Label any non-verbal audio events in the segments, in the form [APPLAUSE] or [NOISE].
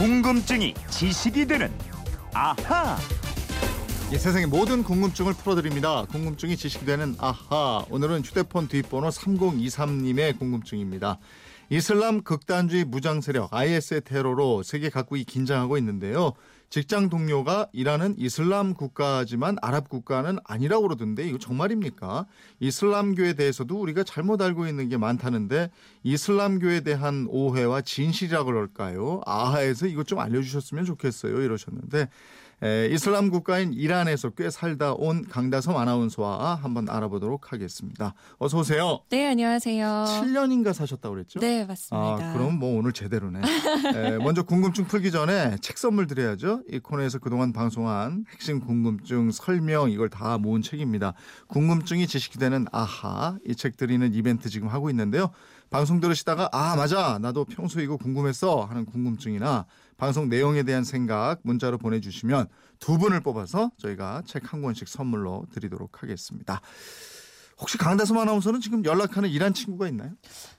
궁금증이 지식이 되는 아하. 이 세상의 모든 궁금증을 풀어드립니다. 궁금증이 지식되는 아하. 오늘은 휴대폰 뒷번호 3023님의 궁금증입니다. 이슬람 극단주의 무장 세력 IS의 테러로 세계 각국이 긴장하고 있는데요. 직장 동료가 일하는 이슬람 국가지만 아랍 국가는 아니라고 그러던데 이거 정말입니까? 이슬람교에 대해서도 우리가 잘못 알고 있는 게 많다는데 이슬람교에 대한 오해와 진실이라 그럴까요? 아하에서 이거 좀 알려주셨으면 좋겠어요. 이러셨는데 에, 이슬람 국가인 이란에서 꽤 살다 온 강다솜 아나운서와 한번 알아보도록 하겠습니다. 어서 오세요. 네, 안녕하세요. 7년인가 사셨다고 그랬죠? 네, 맞습니다. 아, 그럼 뭐 오늘 제대로네. 에, 먼저 궁금증 풀기 전에 책 선물 드려야죠. 이 코너에서 그동안 방송한 핵심 궁금증 설명 이걸 다 모은 책입니다. 궁금증이 지식이 되는 아하 이 책 드리는 이벤트 지금 하고 있는데요. 방송 들으시다가 아 맞아 나도 평소 이거 궁금했어 하는 궁금증이나 방송 내용에 대한 생각 문자로 보내주시면 두 분을 뽑아서 저희가 책 한 권씩 선물로 드리도록 하겠습니다. 혹시 강다솜 아나운서는 지금 연락하는 이란 친구가 있나요?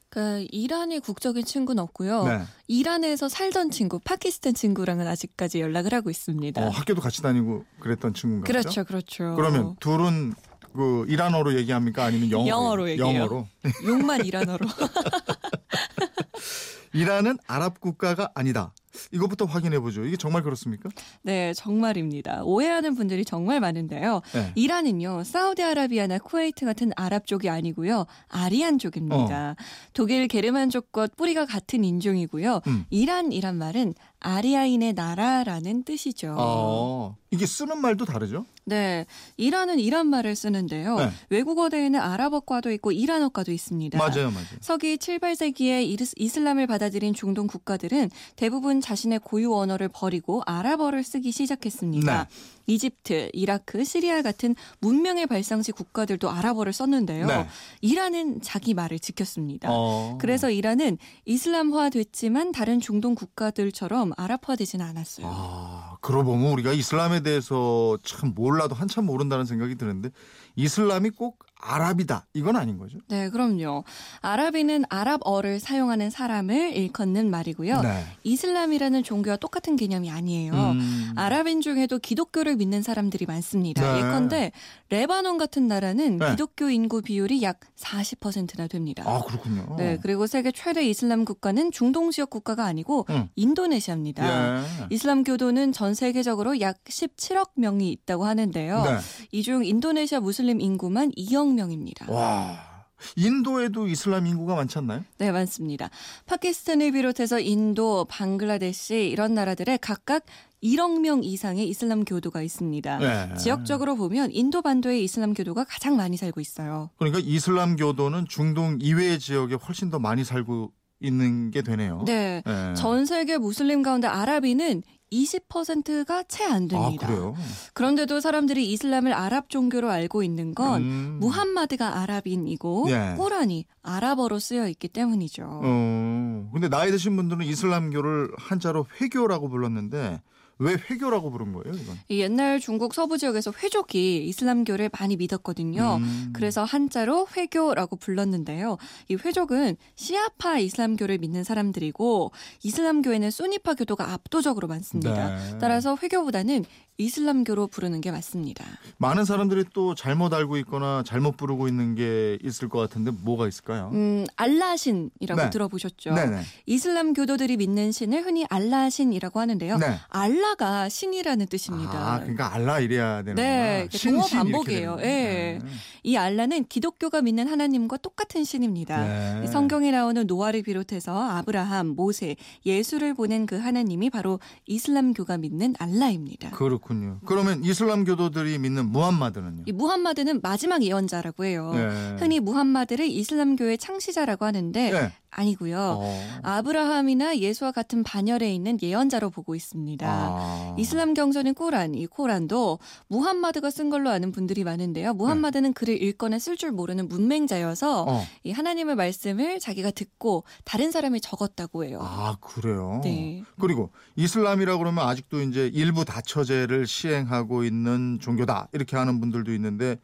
그 이란의 국적인 친구는 없고요. 네. 이란에서 살던 친구, 파키스탄 친구랑은 아직까지 연락을 하고 있습니다. 어, 학교도 같이 다니고 그랬던 친구인가요? 그렇죠, 그렇죠. 그러면 둘은 그 이란어로 얘기합니까 아니면 영어로? 영어로 얘기해요. 영어로. 욕만 이란어로. [LAUGHS] 이란은 아랍 국가가 아니다. 이것부터 확인해 보죠. 이게 정말 그렇습니까? 네, 정말입니다. 오해하는 분들이 정말 많은데요. 네. 이란은요, 사우디아라비아나 쿠웨이트 같은 아랍 쪽이 아니고요, 아리안 쪽입니다. 독일 게르만족과 뿌리가 같은 인종이고요. 어. 음. 이란이란 말은 아리아인의 나라라는 뜻이죠. 어, 이게 쓰는 말도 다르죠? 네, 이란은 이란 말을 쓰는데요. 네. 외국어대에는 아랍어과도 있고 이란어과도 있습니다. 맞아요, 맞아요. 서기 7, 8세기에 이슬람을 받아들인 중동 국가들은 대부분 자신의 고유 언어를 버리고 아랍어를 쓰기 시작했습니다. 네. 이집트, 이라크, 시리아 같은 문명의 발상지 국가들도 아랍어를 썼는데요. 네. 이란은 자기 말을 지켰습니다. 어. 그래서 이란은 이슬람화 됐지만 다른 중동 국가들처럼 아랍화되지는 않았어요. 아, 그러고 보면 우리가 이슬람에 대해서 참 몰라도 한참 모른다는 생각이 드는데 이슬람이 꼭 아랍이다. 이건 아닌 거죠? 네, 그럼요. 아랍인은 아랍어를 사용하는 사람을 일컫는 말이고요. 네. 이슬람이라는 종교와 똑같은 개념이 아니에요. 음. 아랍인 중에도 기독교를 믿는 사람들이 많습니다. 네. 예컨대 레바논 같은 나라는 네. 기독교 인구 비율이 약 40%나 됩니다. 아, 그렇군요. 네, 그리고 세계 최대 이슬람 국가는 중동 지역 국가가 아니고 음. 인도네시아입니다. 예. 이슬람 교도는 전 세계적으로 약 17억 명이 있다고 하는데요. 네. 이중 인도네시아 무슬림 인구만 2억 명입니다. 와. 인도에도 이슬람 인구가 많지 않나요? 네, 많습니다. 파키스탄을 비롯해서 인도, 방글라데시 이런 나라들에 각각 1억 명 이상의 이슬람 교도가 있습니다. 네. 지역적으로 보면 인도 반도의 이슬람 교도가 가장 많이 살고 있어요. 그러니까 이슬람 교도는 중동 이외의 지역에 훨씬 더 많이 살고 있는 게 되네요. 네. 예. 전 세계 무슬림 가운데 아랍인은 20%가 채안 아, 됩니다. 그래요? 그런데도 사람들이 이슬람을 아랍 종교로 알고 있는 건 음. 무함마드가 아랍인이고 예. 꾸란이 아랍어로 쓰여 있기 때문이죠. 어. 근데 나이 드신 분들은 이슬람교를 한자로 회교라고 불렀는데 왜 회교라고 부른 거예요, 이건? 이 옛날 중국 서부 지역에서 회족이 이슬람교를 많이 믿었거든요. 음. 그래서 한자로 회교라고 불렀는데요. 이 회족은 시아파 이슬람교를 믿는 사람들이고 이슬람교에는 수니파 교도가 압도적으로 많습니다. 네. 따라서 회교보다는 이슬람교로 부르는 게 맞습니다. 많은 사람들이 또 잘못 알고 있거나 잘못 부르고 있는 게 있을 것 같은데 뭐가 있을까요? 음, 알라신이라고 네. 들어보셨죠? 네네. 이슬람 교도들이 믿는 신을 흔히 알라신이라고 하는데요. 네. 알라 가 신이라는 뜻입니다. 아, 그러니까 알라 이래야 되는구나. 네, 신, 동어 반복이에요. 예. 네. 이 알라는 기독교가 믿는 하나님과 똑같은 신입니다. 네. 이 성경에 나오는 노아를 비롯해서 아브라함, 모세, 예수를 보낸 그 하나님이 바로 이슬람교가 믿는 알라입니다. 그렇군요. 그러면 이슬람 교도들이 믿는 무함마드는요? 이 무함마드는 마지막 예언자라고 해요. 네. 흔히 무함마드를 이슬람교의 창시자라고 하는데 네. 아니고요. 어. 아브라함이나 예수와 같은 반열에 있는 예언자로 보고 있습니다. 아. 이슬람 경전인 코란, 이 코란도 무함마드가 쓴 걸로 아는 분들이 많은데요. 무함마드는 글을 읽거나 쓸 줄 모르는 문맹자여서 어. 이 하나님의 말씀을 자기가 듣고 다른 사람이 적었다고 해요. 아, 그래요? 네. 그리고 이슬람이라고 그러면 아직도 이제 일부 다처제를 시행하고 있는 종교다. 이렇게 하는 분들도 있는데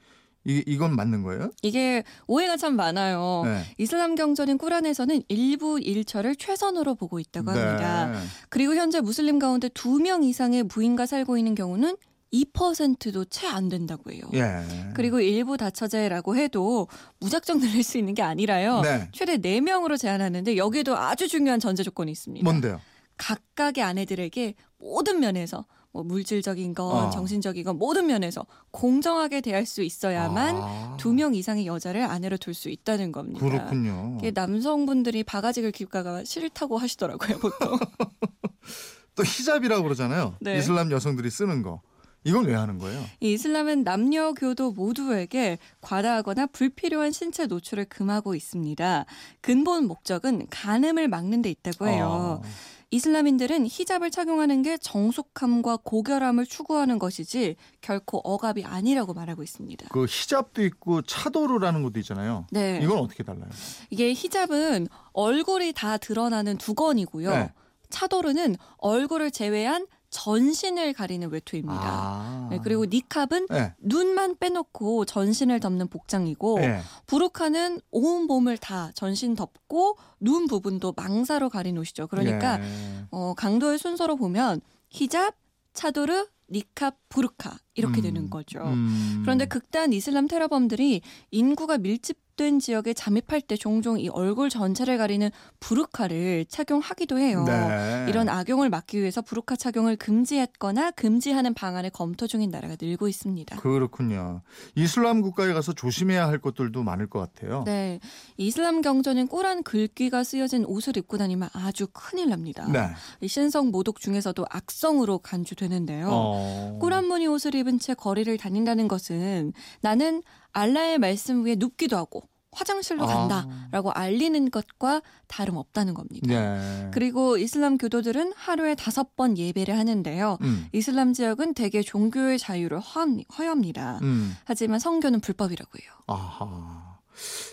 이 이건 맞는 거예요? 이게 오해가 참 많아요. 네. 이슬람 경전인 꾸란에서는 일부 일처를 최선으로 보고 있다고 합니다. 네. 그리고 현재 무슬림 가운데 두 명 이상의 부인과 살고 있는 경우는 2%도 채 안 된다고 해요. 예. 그리고 일부 다처제라고 해도 무작정 늘릴 수 있는 게 아니라요. 네. 최대 4명으로 제한하는데 여기에도 아주 중요한 전제 조건이 있습니다. 뭔데요? 각각의 아내들에게 모든 면에서 뭐 물질적인 건 어. 정신적인 건 모든 면에서 공정하게 대할 수 있어야만 아, 두명 이상의 여자를 아내로 둘 수 있다는 겁니다. 그렇군요. 이게 남성분들이 바가지 긁기가 싫다고 하시더라고요, 보통. [LAUGHS] 또 히잡이라고 그러잖아요. 네. 이슬람 여성들이 쓰는 거. 이건 왜 하는 거예요? 이 이슬람은 남녀 교도 모두에게 과다하거나 불필요한 신체 노출을 금하고 있습니다. 근본 목적은 간음을 막는 데 있다고 해요. 아, 이슬람인들은 히잡을 착용하는 게 정숙함과 고결함을 추구하는 것이지 결코 억압이 아니라고 말하고 있습니다. 그 히잡도 있고 차도르라는 것도 있잖아요. 네. 이건 어떻게 달라요? 이게 히잡은 얼굴이 다 드러나는 두건이고요. 네. 차도르는 얼굴을 제외한 전신을 가리는 외투입니다. 아. 네, 그리고 니캅은 네. 눈만 빼놓고 전신을 덮는 복장이고 네. 부르카는 온 몸을 다 전신 덮고 눈 부분도 망사로 가린 옷이죠. 그러니까 예. 어, 강도의 순서로 보면 히잡, 차도르, 니캅, 부르카 이렇게 음. 되는 거죠. 음. 그런데 극단 이슬람 테러범들이 인구가 밀집 된 지역에 잠입할 때 종종 이 얼굴 전체를 가리는 부르카를 착용하기도 해요. 네. 이런 악용을 막기 위해서 부르카 착용을 금지했거나 금지하는 방안을 검토 중인 나라가 늘고 있습니다. 그렇군요. 이슬람 국가에 가서 조심해야 할 것들도 많을 것 같아요. 네, 이슬람 경전인 꼬란 글귀가 쓰여진 옷을 입고 다니면 아주 큰일 납니다. 네. 이 신성 모독 중에서도 악성으로 간주되는데요. 어. 꼬란 무늬 옷을 입은 채 거리를 다닌다는 것은 나는 알라의 말씀 위에 눕기도 하고 화장실로 아. 간다라고 알리는 것과 다름없다는 겁니다. 네. 그리고 이슬람 교도들은 하루에 다섯 번 예배를 하는데요. 음. 이슬람 지역은 대개 종교의 자유를 허합- 허용합니다. 음. 하지만 성교는 불법이라고 해요. 아하.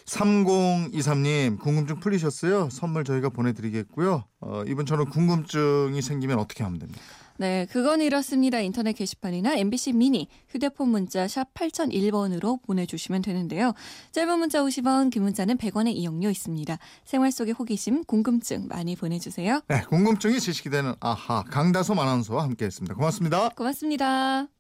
3023님 궁금증 풀리셨어요? 선물 저희가 보내드리겠고요. 어, 이분처럼 궁금증이 생기면 어떻게 하면 됩니까? 네, 그건 이렇습니다. 인터넷 게시판이나 MBC 미니, 휴대폰 문자 샵 8001번으로 보내주시면 되는데요. 짧은 문자 50원, 긴 문자는 100원의 이용료 있습니다. 생활 속의 호기심, 궁금증 많이 보내주세요. 네, 궁금증이 지식이 되는 아하 강다솜 아나운서와 함께했습니다. 고맙습니다. 고맙습니다.